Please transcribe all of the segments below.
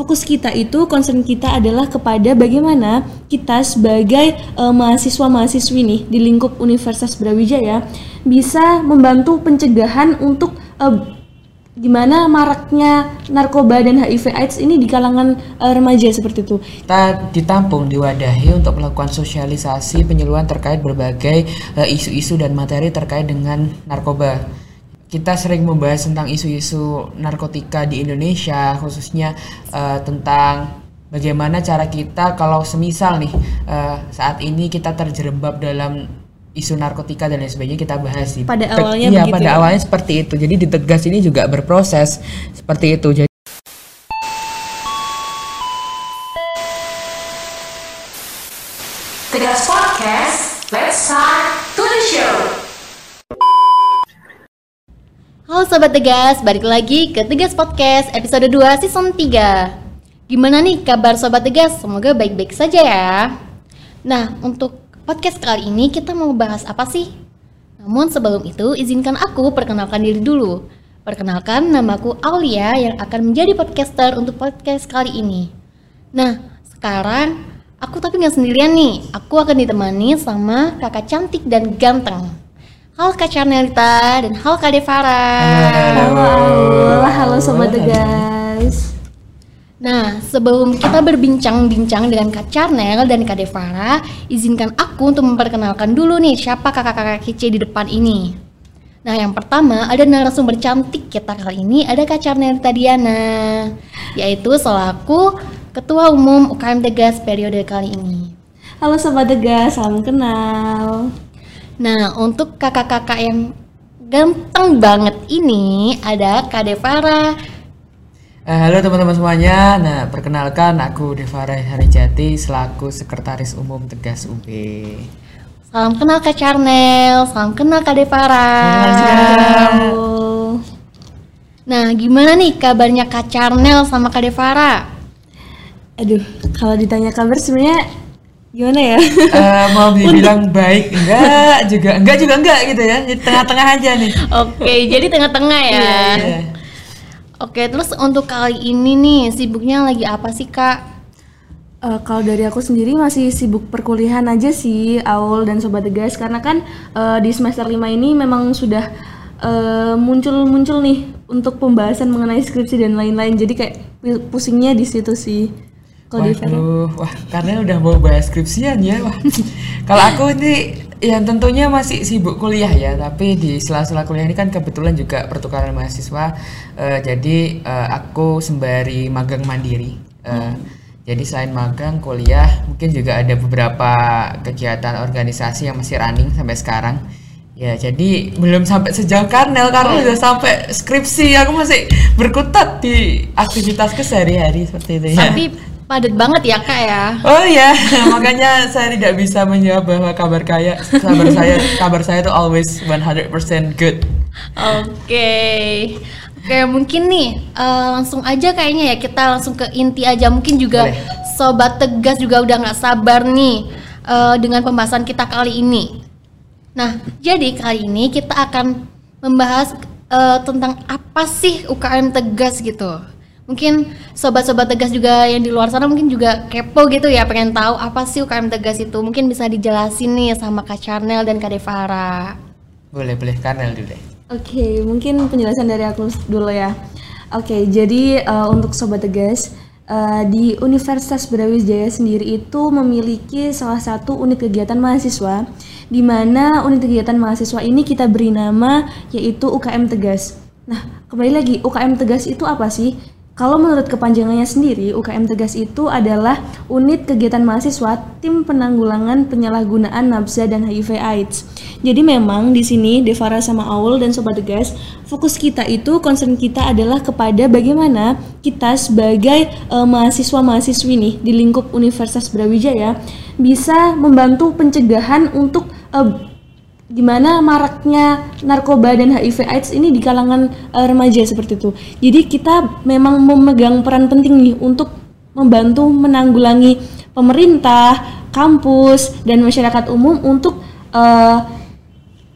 fokus kita itu concern kita adalah kepada bagaimana kita sebagai uh, mahasiswa-mahasiswi nih di lingkup Universitas Brawijaya bisa membantu pencegahan untuk uh, gimana maraknya narkoba dan HIV AIDS ini di kalangan uh, remaja seperti itu. Kita ditampung, diwadahi untuk melakukan sosialisasi penyuluhan terkait berbagai isu-isu uh, dan materi terkait dengan narkoba. Kita sering membahas tentang isu-isu narkotika di Indonesia, khususnya uh, tentang bagaimana cara kita kalau semisal nih uh, saat ini kita terjerembab dalam isu narkotika dan lain sebagainya kita bahas sih. Pada awalnya iya, pada ya? awalnya seperti itu. Jadi di Tegas ini juga berproses seperti itu. Jadi Tegas Podcast, let's start to the show. Halo Sobat Tegas, balik lagi ke Tegas Podcast episode 2 season 3 Gimana nih kabar Sobat Tegas? Semoga baik-baik saja ya Nah, untuk Podcast kali ini kita mau bahas apa sih? Namun sebelum itu, izinkan aku perkenalkan diri dulu. Perkenalkan, namaku Aulia yang akan menjadi podcaster untuk podcast kali ini. Nah, sekarang aku tapi nggak sendirian nih. Aku akan ditemani sama kakak cantik dan ganteng. Halo Kak Charnelita dan halo Kak Devara. Halo, halo, halo Sobat Tegas. Nah, sebelum kita berbincang-bincang dengan Kak Charnel dan Kak Devara, izinkan aku untuk memperkenalkan dulu nih siapa kakak-kakak kece di depan ini. Nah, yang pertama ada narasumber cantik kita kali ini, ada Kak Charnel Tadiana, yaitu selaku Ketua Umum UKM Tegas periode kali ini. Halo Sobat Tegas, salam kenal. Nah, untuk kakak-kakak yang ganteng banget ini, ada Kak Devara, Uh, halo teman-teman semuanya. Nah, perkenalkan aku Devara Harijati selaku Sekretaris Umum Tegas UB. Salam kenal Kak Charnel, salam kenal Kak Devara. Halo. Nah, gimana nih kabarnya Kak Charnel sama Kak Devara? Aduh, kalau ditanya kabar sebenarnya gimana ya? Uh, mau dibilang baik enggak juga enggak juga enggak gitu ya. Di tengah-tengah aja nih. Oke, jadi tengah-tengah ya. Iya, iya. Oke, terus untuk kali ini nih sibuknya lagi apa sih kak? Uh, kalau dari aku sendiri masih sibuk perkuliahan aja sih, Aul dan Sobat Tegas karena kan uh, di semester 5 ini memang sudah muncul-muncul uh, nih untuk pembahasan mengenai skripsi dan lain-lain. Jadi kayak pusingnya di situ sih. Waduh, wah karena udah mau bahas skripsian ya. Wah. kalau aku ini Ya tentunya masih sibuk kuliah ya, tapi di sela-sela kuliah ini kan kebetulan juga pertukaran mahasiswa, uh, jadi uh, aku sembari magang mandiri. Uh, hmm. Jadi selain magang, kuliah, mungkin juga ada beberapa kegiatan organisasi yang masih running sampai sekarang. Ya, jadi belum sampai sejauh karnel karena udah sampai skripsi. Aku masih berkutat di aktivitasku sehari-hari seperti itu ya. Tapi padat banget ya kak ya? Oh ya makanya saya tidak bisa menjawab bahwa kabar kaya kabar saya kabar saya itu always 100% good. Oke. Okay. oke mungkin nih uh, langsung aja kayaknya ya kita langsung ke inti aja. Mungkin juga Boleh. sobat tegas juga udah nggak sabar nih uh, dengan pembahasan kita kali ini. Nah jadi kali ini kita akan membahas uh, tentang apa sih UKM tegas gitu mungkin sobat-sobat tegas juga yang di luar sana mungkin juga kepo gitu ya pengen tahu apa sih UKM tegas itu. Mungkin bisa dijelasin nih sama Kak Charnel dan Kak Devara. Boleh boleh. Charnel dulu deh. Oke okay, mungkin penjelasan dari aku dulu ya. Oke okay, jadi uh, untuk sobat tegas uh, di Universitas Brawijaya sendiri itu memiliki salah satu unit kegiatan mahasiswa di mana unit kegiatan mahasiswa ini kita beri nama yaitu UKM Tegas. Nah, kembali lagi UKM Tegas itu apa sih? Kalau menurut kepanjangannya sendiri, UKM Tegas itu adalah unit kegiatan mahasiswa tim penanggulangan penyalahgunaan nafsa dan HIV AIDS. Jadi memang di sini Devara sama Aul dan Sobat Tegas, fokus kita itu concern kita adalah kepada bagaimana kita sebagai uh, mahasiswa-mahasiswi nih di lingkup Universitas Brawijaya bisa membantu pencegahan untuk uh, gimana maraknya narkoba dan HIV AIDS ini di kalangan uh, remaja seperti itu. Jadi kita memang memegang peran penting nih untuk membantu menanggulangi pemerintah, kampus dan masyarakat umum untuk uh,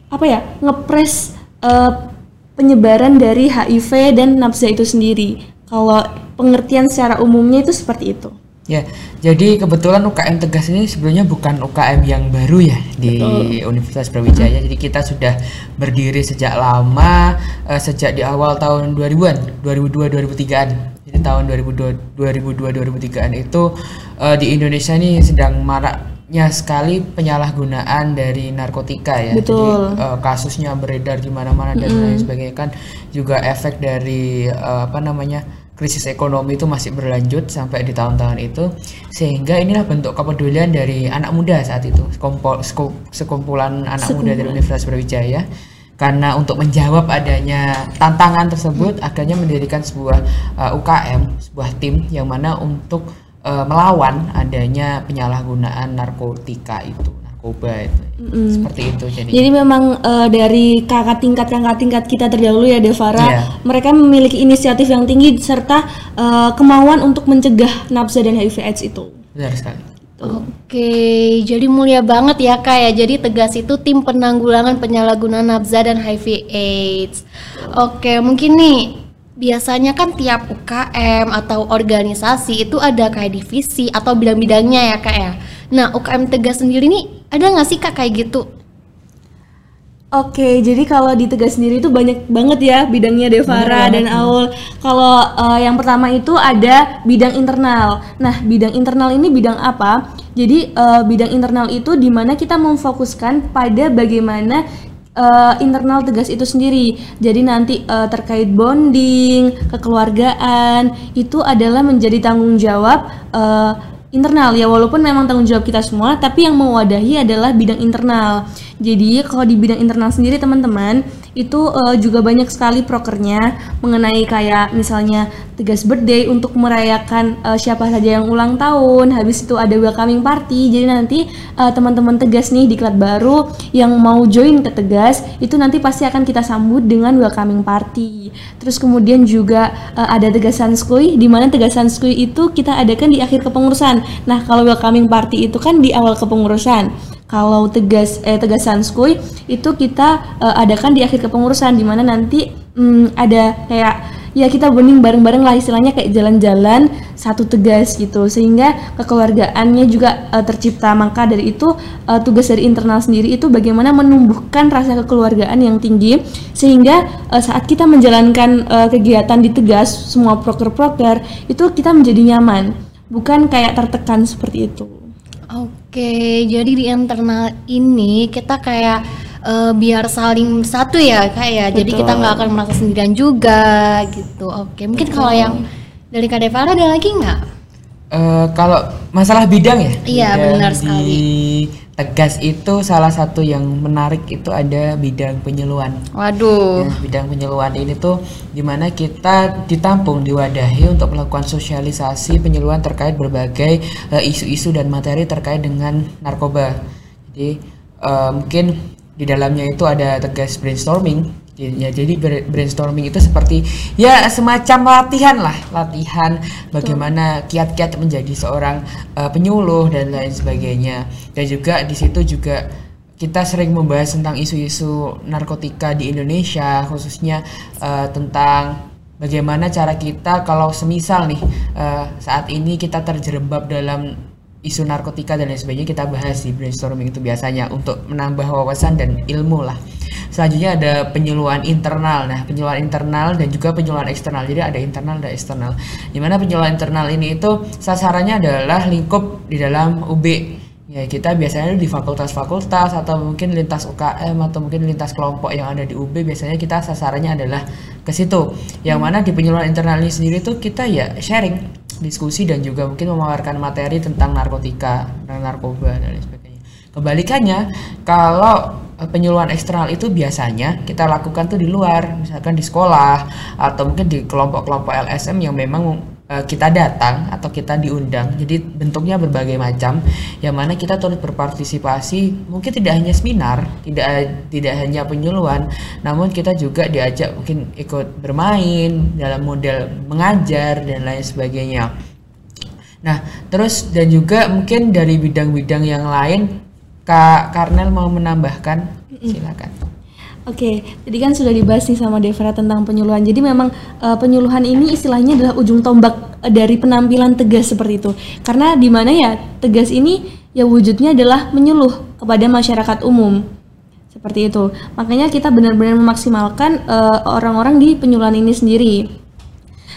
apa ya ngepres uh, penyebaran dari HIV dan nafsa itu sendiri. Kalau pengertian secara umumnya itu seperti itu. Ya, jadi kebetulan UKM Tegas ini sebenarnya bukan UKM yang baru ya di Universitas Brawijaya. Jadi kita sudah berdiri sejak lama, eh, sejak di awal tahun 2000-an, 2002 2003-an. Jadi tahun 2002 2002 2003-an itu eh, di Indonesia ini sedang maraknya sekali penyalahgunaan dari narkotika ya. Betul. Jadi eh, kasusnya beredar di mana-mana dan lain sebagainya kan juga efek dari eh, apa namanya? Krisis ekonomi itu masih berlanjut sampai di tahun-tahun itu sehingga inilah bentuk kepedulian dari anak muda saat itu sekumpo- seku- sekumpulan anak muda dari Universitas Brawijaya. Karena untuk menjawab adanya tantangan tersebut akhirnya mendirikan sebuah uh, UKM sebuah tim yang mana untuk uh, melawan adanya penyalahgunaan narkotika itu narkoba itu seperti itu jadi Jadi memang eh, dari kakak tingkat kakak tingkat kita terdahulu ya Devara, Iya. mereka memiliki inisiatif yang tinggi serta eh, kemauan untuk mencegah nafsa dan HIV/AIDS itu. benar sekali Oke, jadi mulia banget ya kak ya. Jadi tegas itu tim penanggulangan penyalahgunaan nafza dan HIV AIDS. Oke, mungkin nih biasanya kan tiap UKM atau organisasi itu ada kayak divisi atau bidang-bidangnya ya kak ya. Nah UKM tegas sendiri nih ada nggak sih kak kayak gitu? Oke, jadi kalau di Tegas sendiri itu banyak banget ya bidangnya Devara dan Aul. Kalau eh, yang pertama itu ada bidang internal. Nah, bidang internal ini bidang apa? Jadi eh, bidang internal itu di mana kita memfokuskan pada bagaimana eh, internal Tegas itu sendiri. Jadi nanti eh, terkait bonding, kekeluargaan itu adalah menjadi tanggung jawab eh, internal. Ya walaupun memang tanggung jawab kita semua tapi yang mewadahi adalah bidang internal. Jadi kalau di bidang internal sendiri teman-teman itu eh, juga banyak sekali prokernya mengenai kayak misalnya tegas birthday untuk merayakan eh, siapa saja yang ulang tahun. Habis itu ada welcoming party. Jadi nanti eh, teman-teman tegas nih di klub baru yang mau join ke tegas itu nanti pasti akan kita sambut dengan welcoming party. Terus kemudian juga eh, ada tegas sanskui di mana tegas sanskui itu kita adakan di akhir kepengurusan. Nah kalau welcoming party itu kan di awal kepengurusan kalau tegas eh tegas sanskui itu kita eh, adakan di akhir kepengurusan di mana nanti mm, ada kayak ya kita bonding bareng-bareng lah istilahnya kayak jalan-jalan satu tegas gitu. Sehingga kekeluargaannya juga eh, tercipta. Maka dari itu eh, tugas dari internal sendiri itu bagaimana menumbuhkan rasa kekeluargaan yang tinggi sehingga eh, saat kita menjalankan eh, kegiatan di tegas semua proker-proker itu kita menjadi nyaman. Bukan kayak tertekan seperti itu. Oke, jadi di internal ini kita kayak eh, biar saling satu ya kak ya. Jadi kita nggak akan merasa sendirian juga gitu. Oke, mungkin kalau yang dari Kak Devara ada lagi nggak? Eh, kalau masalah bidang ya Iya, bidang benar di sekali. Tegas itu salah satu yang menarik itu ada bidang penyeluan Waduh. Ya, bidang penyeluan ini tuh di mana kita ditampung diwadahi untuk melakukan sosialisasi penyeluan terkait berbagai eh, isu-isu dan materi terkait dengan narkoba. Jadi eh, mungkin di dalamnya itu ada tegas brainstorming. Ya, jadi brainstorming itu seperti ya semacam latihan lah, latihan bagaimana kiat-kiat menjadi seorang eh, penyuluh dan lain sebagainya. Dan juga di situ juga kita sering membahas tentang isu-isu narkotika di Indonesia khususnya eh, tentang bagaimana cara kita kalau semisal nih eh, saat ini kita terjerembab dalam isu narkotika dan lain sebagainya kita bahas di brainstorming itu biasanya untuk menambah wawasan dan ilmu lah selanjutnya ada penyuluhan internal nah penyuluhan internal dan juga penyuluhan eksternal jadi ada internal dan eksternal di mana penyuluhan internal ini itu sasarannya adalah lingkup di dalam UB Ya kita biasanya di fakultas-fakultas atau mungkin lintas UKM atau mungkin lintas kelompok yang ada di UB biasanya kita sasarannya adalah ke situ. Yang mana di penyuluhan internal ini sendiri tuh kita ya sharing, diskusi dan juga mungkin memaparkan materi tentang narkotika, tentang narkoba dan lain sebagainya. Kebalikannya kalau penyuluhan eksternal itu biasanya kita lakukan tuh di luar, misalkan di sekolah atau mungkin di kelompok-kelompok LSM yang memang eh, kita datang atau kita diundang. Jadi bentuknya berbagai macam yang mana kita turut berpartisipasi mungkin tidak hanya seminar, tidak tidak hanya penyuluhan, namun kita juga diajak mungkin ikut bermain dalam model mengajar dan lain sebagainya. Nah, terus dan juga mungkin dari bidang-bidang yang lain Kak Karnel mau menambahkan? Silakan. Oke, tadi kan sudah dibahas nih sama Devra tentang penyuluhan. Jadi memang eh, penyuluhan ini istilahnya adalah ujung tombak eh, dari penampilan tegas seperti itu. Karena di mana ya tegas ini ya wujudnya adalah menyuluh kepada masyarakat umum. Seperti itu. Makanya kita benar-benar memaksimalkan eh, orang-orang di penyuluhan ini sendiri.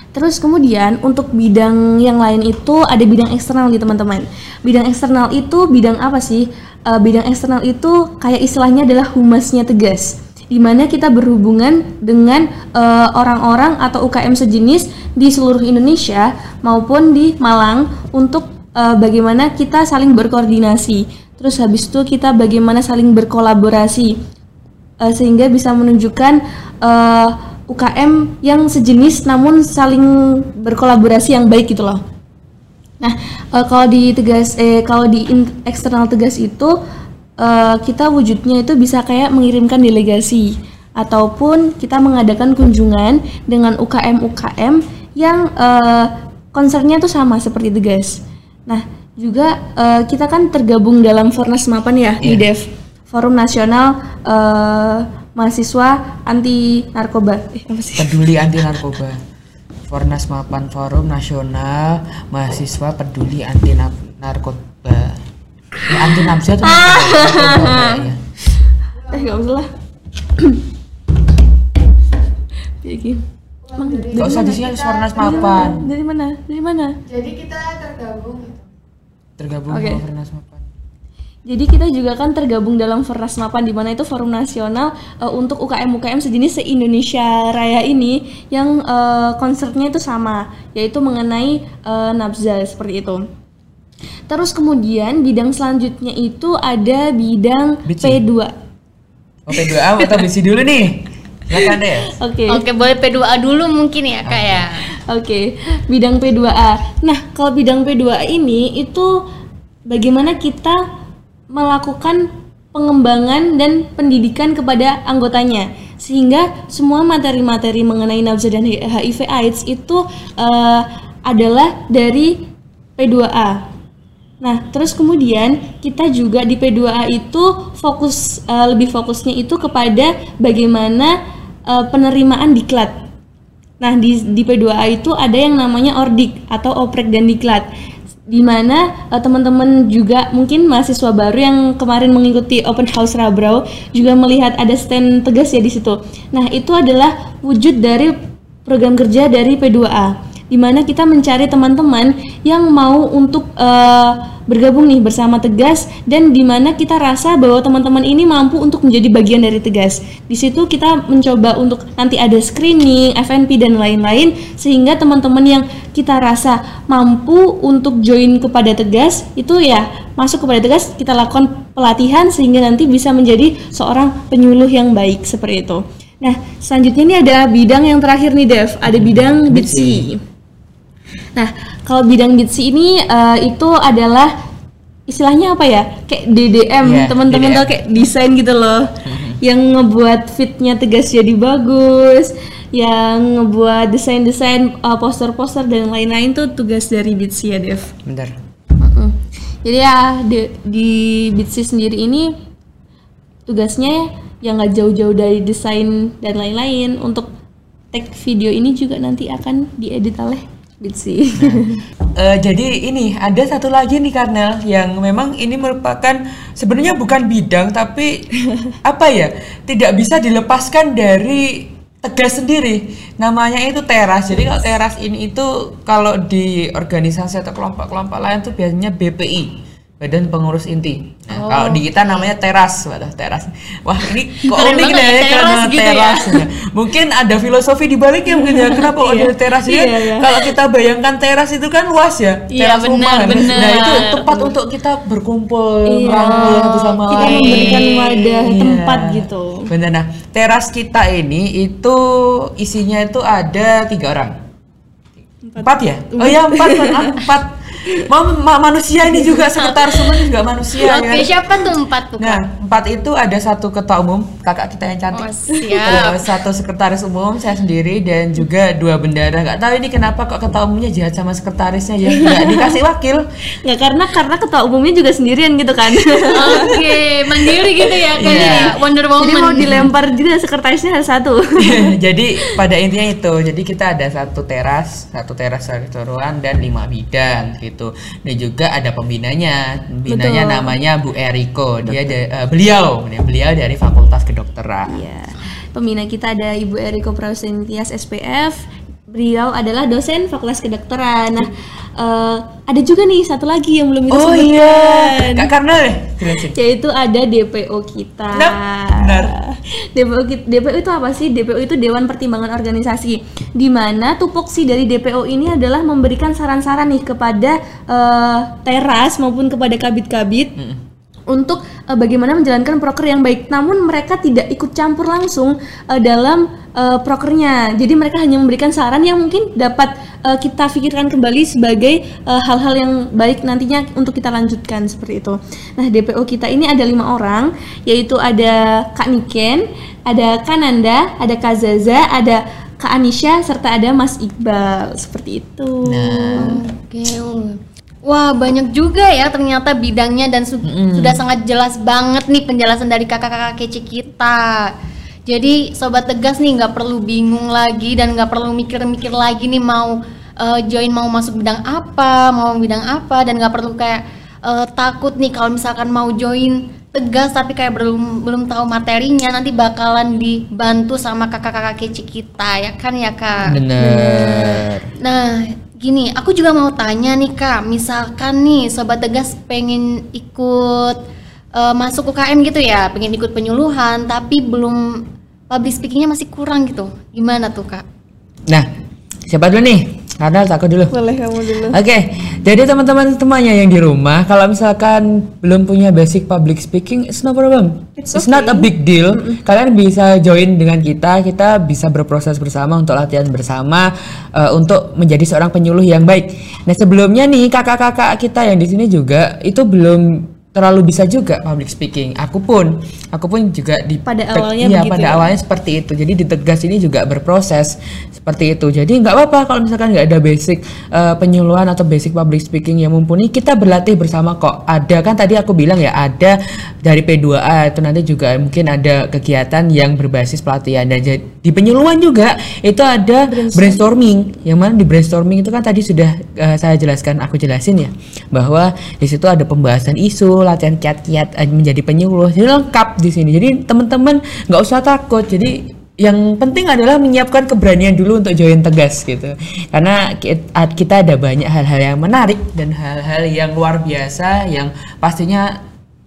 Terus kemudian untuk bidang yang lain itu ada bidang eksternal gitu teman-teman. Bidang eksternal itu bidang apa sih? Eh, bidang eksternal itu kayak istilahnya adalah humasnya tegas. Di mana kita berhubungan dengan eh, orang-orang atau UKM sejenis di seluruh Indonesia maupun di Malang untuk eh, bagaimana kita saling berkoordinasi. Terus habis itu kita bagaimana saling berkolaborasi eh, sehingga bisa menunjukkan eh, UKM yang sejenis namun saling berkolaborasi yang baik gitu loh. Nah, eh, kalau di tegas eh kalau di in- eksternal tegas itu eh, kita wujudnya itu bisa kayak mengirimkan delegasi ataupun kita mengadakan kunjungan dengan UKM-UKM yang eh, concernnya tuh sama seperti tegas. Nah, juga eh, kita kan tergabung dalam Fornas Mapan ya di Dev Forum Nasional eh, Mahasiswa Anti Narkoba. Eh, apa sih? peduli anti narkoba Fornas Mapan Forum Nasional Mahasiswa Peduli Anti Nap- Narkoba ya, anti nafsu itu narkoba ya. Eh gak usah lah. Gini. Emang dari Gak usah mana? di sini harus Fornas Mapan Dari mana? Dari mana? Jadi kita tergabung gitu. tergabung sama Fornas Mapan Jadi kita juga kan tergabung dalam Fornas Mapan di mana itu forum nasional eh, untuk UKM-UKM sejenis se-Indonesia Raya ini yang eh, konsepnya itu sama, yaitu mengenai eh, nafza seperti itu. Terus kemudian bidang selanjutnya itu ada bidang Bici. P2. oh P2A atau BC dulu nih silakan deh Oke. Oke, boleh P2A dulu mungkin ya, Kak ya. Oke, bidang P2A. Nah, kalau bidang P2A ini itu bagaimana kita melakukan pengembangan dan pendidikan kepada anggotanya sehingga semua materi-materi mengenai nafsa dan HIV AIDS itu eh, adalah dari P2A. Nah, terus kemudian kita juga di P2A itu fokus eh, lebih fokusnya itu kepada bagaimana eh, penerimaan diklat. Nah, di, di P2A itu ada yang namanya ordik atau oprek dan diklat. Di mana eh, teman-teman juga mungkin mahasiswa baru yang kemarin mengikuti open house Rabrau juga melihat ada stand tegas ya di situ. Nah, itu adalah wujud dari program kerja dari P2A di mana kita mencari teman-teman yang mau untuk eh, bergabung nih bersama Tegas dan di mana kita rasa bahwa teman-teman ini mampu untuk menjadi bagian dari Tegas. Di situ kita mencoba untuk nanti ada screening, FNP dan lain-lain sehingga teman-teman yang kita rasa mampu untuk join kepada Tegas itu ya masuk kepada Tegas kita lakukan pelatihan sehingga nanti bisa menjadi seorang penyuluh yang baik seperti itu. Nah, selanjutnya ini ada bidang yang terakhir nih Dev, ada bidang BITSI. Nah, kalau bidang BITSI ini eh, itu adalah istilahnya apa ya? Kayak DDM, Iya, teman-teman tau kayak desain gitu loh. yang ngebuat fitnya tegas jadi bagus, yang ngebuat desain-desain eh, poster-poster dan lain-lain tuh tugas dari BITSI ya, Dev. bentar. Jadi ya di, di Bitsy sendiri ini tugasnya yang nggak jauh-jauh dari desain dan lain-lain untuk tag video ini juga nanti akan diedit oleh Bitsy. Eh, jadi ini ada satu lagi nih Karnel yang memang ini merupakan sebenarnya bukan bidang tapi apa ya tidak bisa dilepaskan dari tegas sendiri. Namanya itu teras. Jadi kalau teras ini itu kalau di organisasi atau kelompok-kelompok lain tuh biasanya BPI Badan Pengurus Inti nah, kalau di kita namanya teras waduh teras. Wah ini kok unik banget ya ya, karena gitu ya. teras. Nah, mungkin ada filosofi di baliknya mungkin ya. Kenapa kok ada teras ya? Iya, iya. kalau kita bayangkan teras itu kan luas ya Iya, teras rumah. Benar. nah itu tempat untuk kita berkumpul Iya. satu sama Kita lain. memberikan wadah Iya. tempat gitu. benar. Nah teras kita ini itu isinya itu ada tiga orang. Empat. Ya? Oh ya empat empat Ma- ma- manusia ini juga sekretaris semua juga manusia Oke, ya siapa tuh empat tuh, Nah, empat itu ada satu ketua umum, kakak kita yang cantik. Oh, siap. Terus satu sekretaris umum, saya sendiri dan juga dua bendara. Gak tahu ini kenapa kok ketua umumnya jahat sama sekretarisnya ya, nggak dikasih wakil. Nggak karena karena ketua umumnya juga sendirian gitu kan. Oke, mandiri gitu ya kayak Iya. Wonder Woman. Jadi mau dilempar juga sekretarisnya ada satu. jadi pada intinya itu, jadi kita ada satu teras, satu teras sektoruan dan lima bidang gitu. Dan juga ada pembinanya, pembinanya Betul. namanya Bu Eriko. Dia da- eh, beliau, beliau dari Fakultas Kedokteran. Iya. Pembina kita ada Ibu Eriko Prausentias SPF. Beliau adalah dosen Fakultas Kedokteran. Nah, eh, ada juga nih satu lagi yang belum kita Oh sebutkan. iya, Kak Karna deh. Yaitu ada DPO kita. Nah, benar. DPO, DPO itu apa sih? DPO itu Dewan Pertimbangan Organisasi. Di mana tupoksi dari DPO ini adalah memberikan saran-saran nih kepada eh, teras maupun kepada kabit-kabit untuk eh, bagaimana menjalankan proker yang baik. Namun mereka tidak ikut campur langsung eh, dalam eh, prokernya. Jadi mereka hanya memberikan saran yang mungkin dapat eh, kita pikirkan kembali sebagai hal-hal yang baik nantinya untuk kita lanjutkan seperti itu. Nah DPO kita ini ada lima orang, yaitu ada Kak Niken, ada Kak Nanda, ada Kak Zaza, ada Kak Anisha, serta ada Mas Iqbal seperti itu. Oke. Wah, banyak juga ya ternyata bidangnya dan su- sudah sangat jelas banget nih penjelasan dari kakak-kakak kece kita. Jadi sobat tegas nih nggak perlu bingung lagi dan nggak perlu mikir-mikir lagi nih mau eh, join mau masuk bidang apa, mau bidang apa dan nggak perlu kayak eh, takut nih kalau misalkan mau join tegas tapi kayak belum belum tahu materinya nanti bakalan dibantu sama kakak-kakak kece kita ya kan ya kak. Bener. Nah, gini, aku juga mau tanya nih kak, misalkan nih sobat tegas pengen ikut eh, masuk UKM gitu ya, pengen ikut penyuluhan, tapi belum public speakingnya masih kurang gitu, gimana tuh kak? Nah, siapa dulu nih? Karena aku dulu. Boleh kamu dulu. Oke, jadi teman-teman semuanya yang di rumah, kalau misalkan belum punya basic public speaking, it's no problem. It's, not a big deal. Kalian bisa join dengan kita, kita bisa berproses bersama untuk latihan bersama eh, untuk menjadi seorang penyuluh yang baik. Nah sebelumnya nih kakak-kakak kita yang di sini juga itu belum terlalu bisa juga public speaking. Aku pun, aku pun juga di Pada awalnya begitu pada ya? awalnya seperti itu. Jadi di tegas ini juga berproses seperti itu. Jadi nggak apa-apa kalau misalkan nggak ada basic eh, penyuluhan atau basic public speaking yang mumpuni, kita berlatih bersama kok. Ada kan tadi aku bilang ya ada dari P2A itu nanti juga mungkin ada kegiatan yang berbasis pelatihan dan jadi di penyuluhan juga itu ada brainstorming. Yang mana di brainstorming itu kan tadi sudah eh, saya jelaskan, aku jelasin ya bahwa di situ ada pembahasan isu, latihan kiat-kiat eh, menjadi penyuluh. Jadi lengkap di sini. Jadi teman-teman nggak usah takut. Jadi yang penting adalah menyiapkan keberanian dulu untuk join tegas gitu. Karena ki- a- kita ada banyak hal-hal yang menarik dan hal-hal yang luar biasa yang pastinya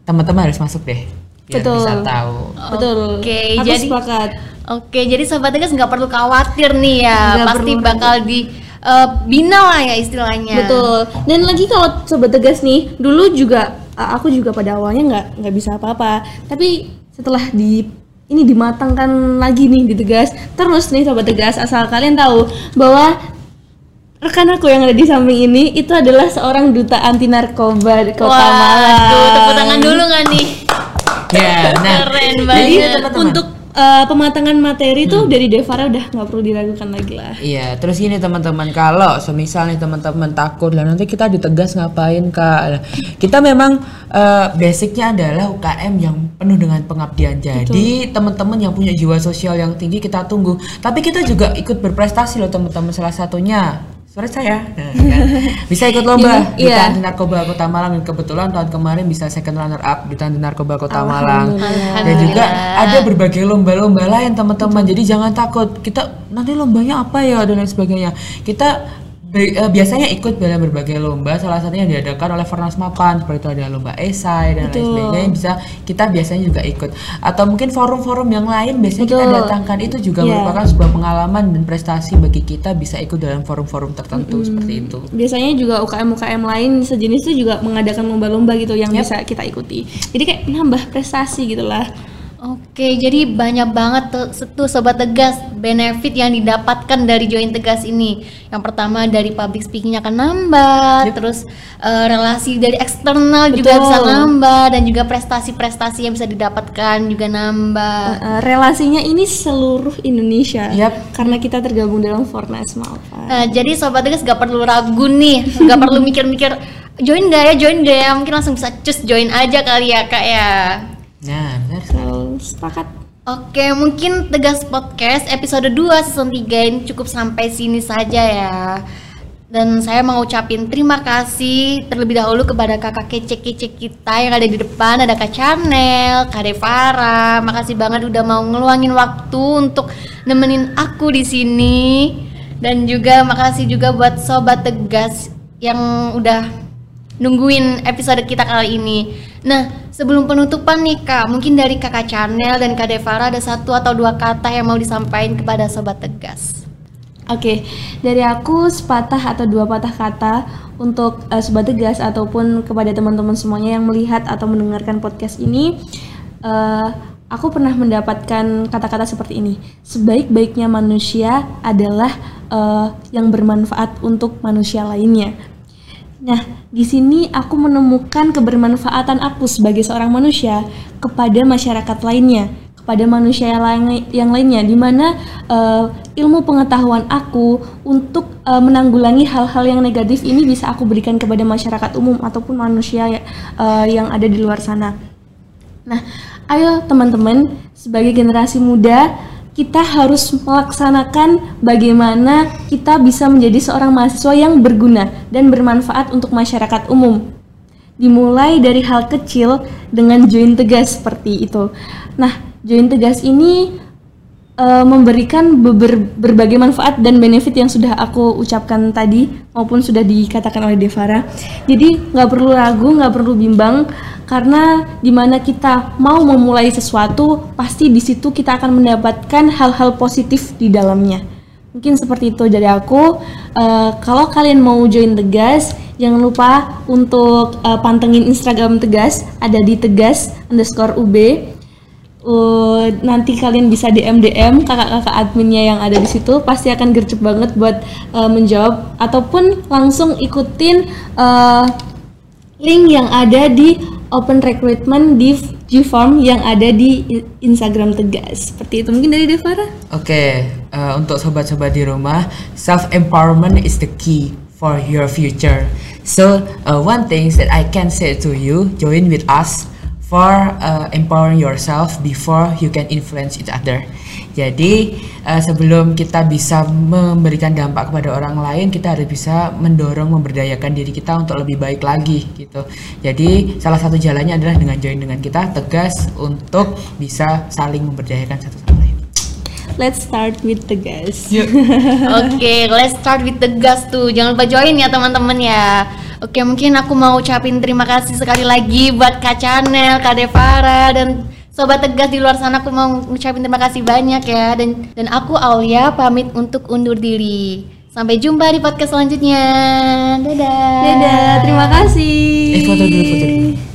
teman-teman harus masuk deh biar Betul. bisa tahu. Betul. Oke, Aku jadi- sepakat. Oke, jadi sobat tegas nggak perlu khawatir nih ya, Nggak pasti perlu. bakal di eh, bina lah ya istilahnya. Betul. Dan lagi kalau sobat tegas nih, dulu juga uh, aku juga pada awalnya nggak nggak bisa apa-apa. Tapi setelah di ini dimatangkan lagi nih di tegas. Terus nih sobat tegas, asal kalian tahu bahwa rekan aku yang ada di samping ini itu adalah seorang duta anti narkoba di Kota Malang. Tepuk tangan dulu nggak nih? Ya, nah, Keren Jadi banget. teman-teman. untuk uh, pematangan materi tuh dari Devara udah nggak perlu diragukan lagi lah. Iya, terus gini teman-teman, kalau semisal nih teman-teman takut lah nanti kita ditegas ngapain kak? Kita memang eh, basicnya adalah UKM yang penuh dengan pengabdian. Jadi teman-teman yang punya jiwa sosial yang tinggi kita tunggu. Tapi kita juga ikut berprestasi loh teman-teman. Salah satunya suara saya? Nah, kan. bisa ikut lomba? Di Iya. Anti Narkoba Kota Malang. Dan kebetulan tahun kemarin bisa second runner up di Anti Narkoba Kota Malang. Dan juga ada berbagai lomba-lomba lain teman-teman. Jadi jangan takut. Kita nanti lombanya apa ya dan lain sebagainya. Kita eh, biasanya ikut dalam berbagai lomba salah satunya yang diadakan oleh Fornas Mapan seperti itu ada lomba esai dan lain sebagainya yang bisa kita biasanya juga ikut atau mungkin forum-forum yang lain biasanya kita Betul. datangkan itu juga Iya. merupakan sebuah pengalaman dan prestasi bagi kita bisa ikut dalam forum-forum tertentu seperti itu biasanya juga UKM-UKM lain sejenis itu juga mengadakan lomba-lomba gitu yang bisa kita ikuti. Jadi kayak nambah prestasi gitu lah. Oke, jadi banyak banget tuh, sobat tegas benefit yang didapatkan dari join tegas ini. Yang pertama dari public speakingnya akan nambah, terus eh, relasi dari eksternal juga Betul. bisa nambah dan juga prestasi-prestasi yang bisa didapatkan juga nambah. Eh, relasinya ini seluruh Indonesia Yap. karena kita tergabung dalam Fornas Malva. Nah, jadi sobat tegas gak perlu ragu nih, gak perlu mikir-mikir join gak ya, join gak ya, mungkin langsung bisa cus join aja kali ya kak ya. Nah, benar. Sepakat. Oke, mungkin Tegas Podcast episode 2 season 3 ini cukup sampai sini saja ya. Dan saya mau ucapin terima kasih terlebih dahulu kepada kakak kece-kece kita yang ada di depan Ada Kak Chanel, Kak Devara Makasih banget udah mau ngeluangin waktu untuk nemenin aku di sini Dan juga makasih juga buat Sobat Tegas yang udah nungguin episode kita kali ini. Nah, sebelum penutupan nih Kak, mungkin dari Kakak Chanel dan Kak Devara ada satu atau dua kata yang mau disampaikan kepada Sobat Tegas. Oke, dari aku sepatah atau dua patah kata untuk eh, sobat tegas ataupun kepada teman-teman semuanya yang melihat atau mendengarkan podcast ini. eh, aku pernah mendapatkan kata-kata seperti ini. Sebaik-baiknya manusia adalah eh, yang bermanfaat untuk manusia lainnya. Nah, di sini aku menemukan kebermanfaatan aku sebagai seorang manusia kepada masyarakat lainnya, kepada manusia yang, lain- yang lainnya, di mana eh, ilmu pengetahuan aku untuk eh, menanggulangi hal-hal yang negatif ini bisa aku berikan kepada masyarakat umum ataupun manusia eh, yang ada di luar sana. Nah, ayo teman-teman, sebagai generasi muda, kita harus melaksanakan bagaimana kita bisa menjadi seorang mahasiswa yang berguna dan bermanfaat untuk masyarakat umum. Dimulai dari hal kecil dengan join tegas seperti itu. Nah, join tegas ini eh, memberikan beber- berbagai manfaat dan benefit yang sudah aku ucapkan tadi maupun sudah dikatakan oleh Devara. Jadi nggak perlu ragu, nggak perlu bimbang karena di mana kita mau memulai sesuatu pasti di situ kita akan mendapatkan hal-hal positif di dalamnya. Mungkin seperti itu dari aku. Eh, kalau kalian mau join Tegas, jangan lupa untuk eh, pantengin Instagram Tegas, ada di Tegas underscore UB. Uh, nanti kalian bisa DM DM kakak-kakak adminnya yang ada di situ pasti akan gercep banget buat uh, menjawab. Ataupun langsung ikutin uh, link yang ada di open recruitment di G-Form yang ada di Instagram Tegas. Seperti itu. Mungkin dari Devara? Oke, eh, untuk sobat-sobat di rumah, self empowerment is the key for your future. So, uh, one thing that I can say to you, join with us for uh, empowering yourself before you can influence each other. Jadi, eh, sebelum kita bisa memberikan dampak kepada orang lain, kita harus bisa mendorong memberdayakan diri kita untuk lebih baik lagi gitu. Jadi, salah satu jalannya adalah dengan join dengan kita tegas untuk bisa saling memberdayakan satu sama lain. let's start with Tegas Oke, let's start with Tegas tuh. Jangan lupa join ya teman-teman ya. Oke, mungkin aku mau ucapin terima kasih sekali lagi buat Kak Chanel, Kak Devara dan Sobat Tegas di luar sana aku mau ngucapin terima kasih banyak ya dan dan aku Aulia pamit untuk undur diri. Sampai jumpa di podcast selanjutnya. Dadah. dadah terima kasih Eh, foto dulu, foto dulu.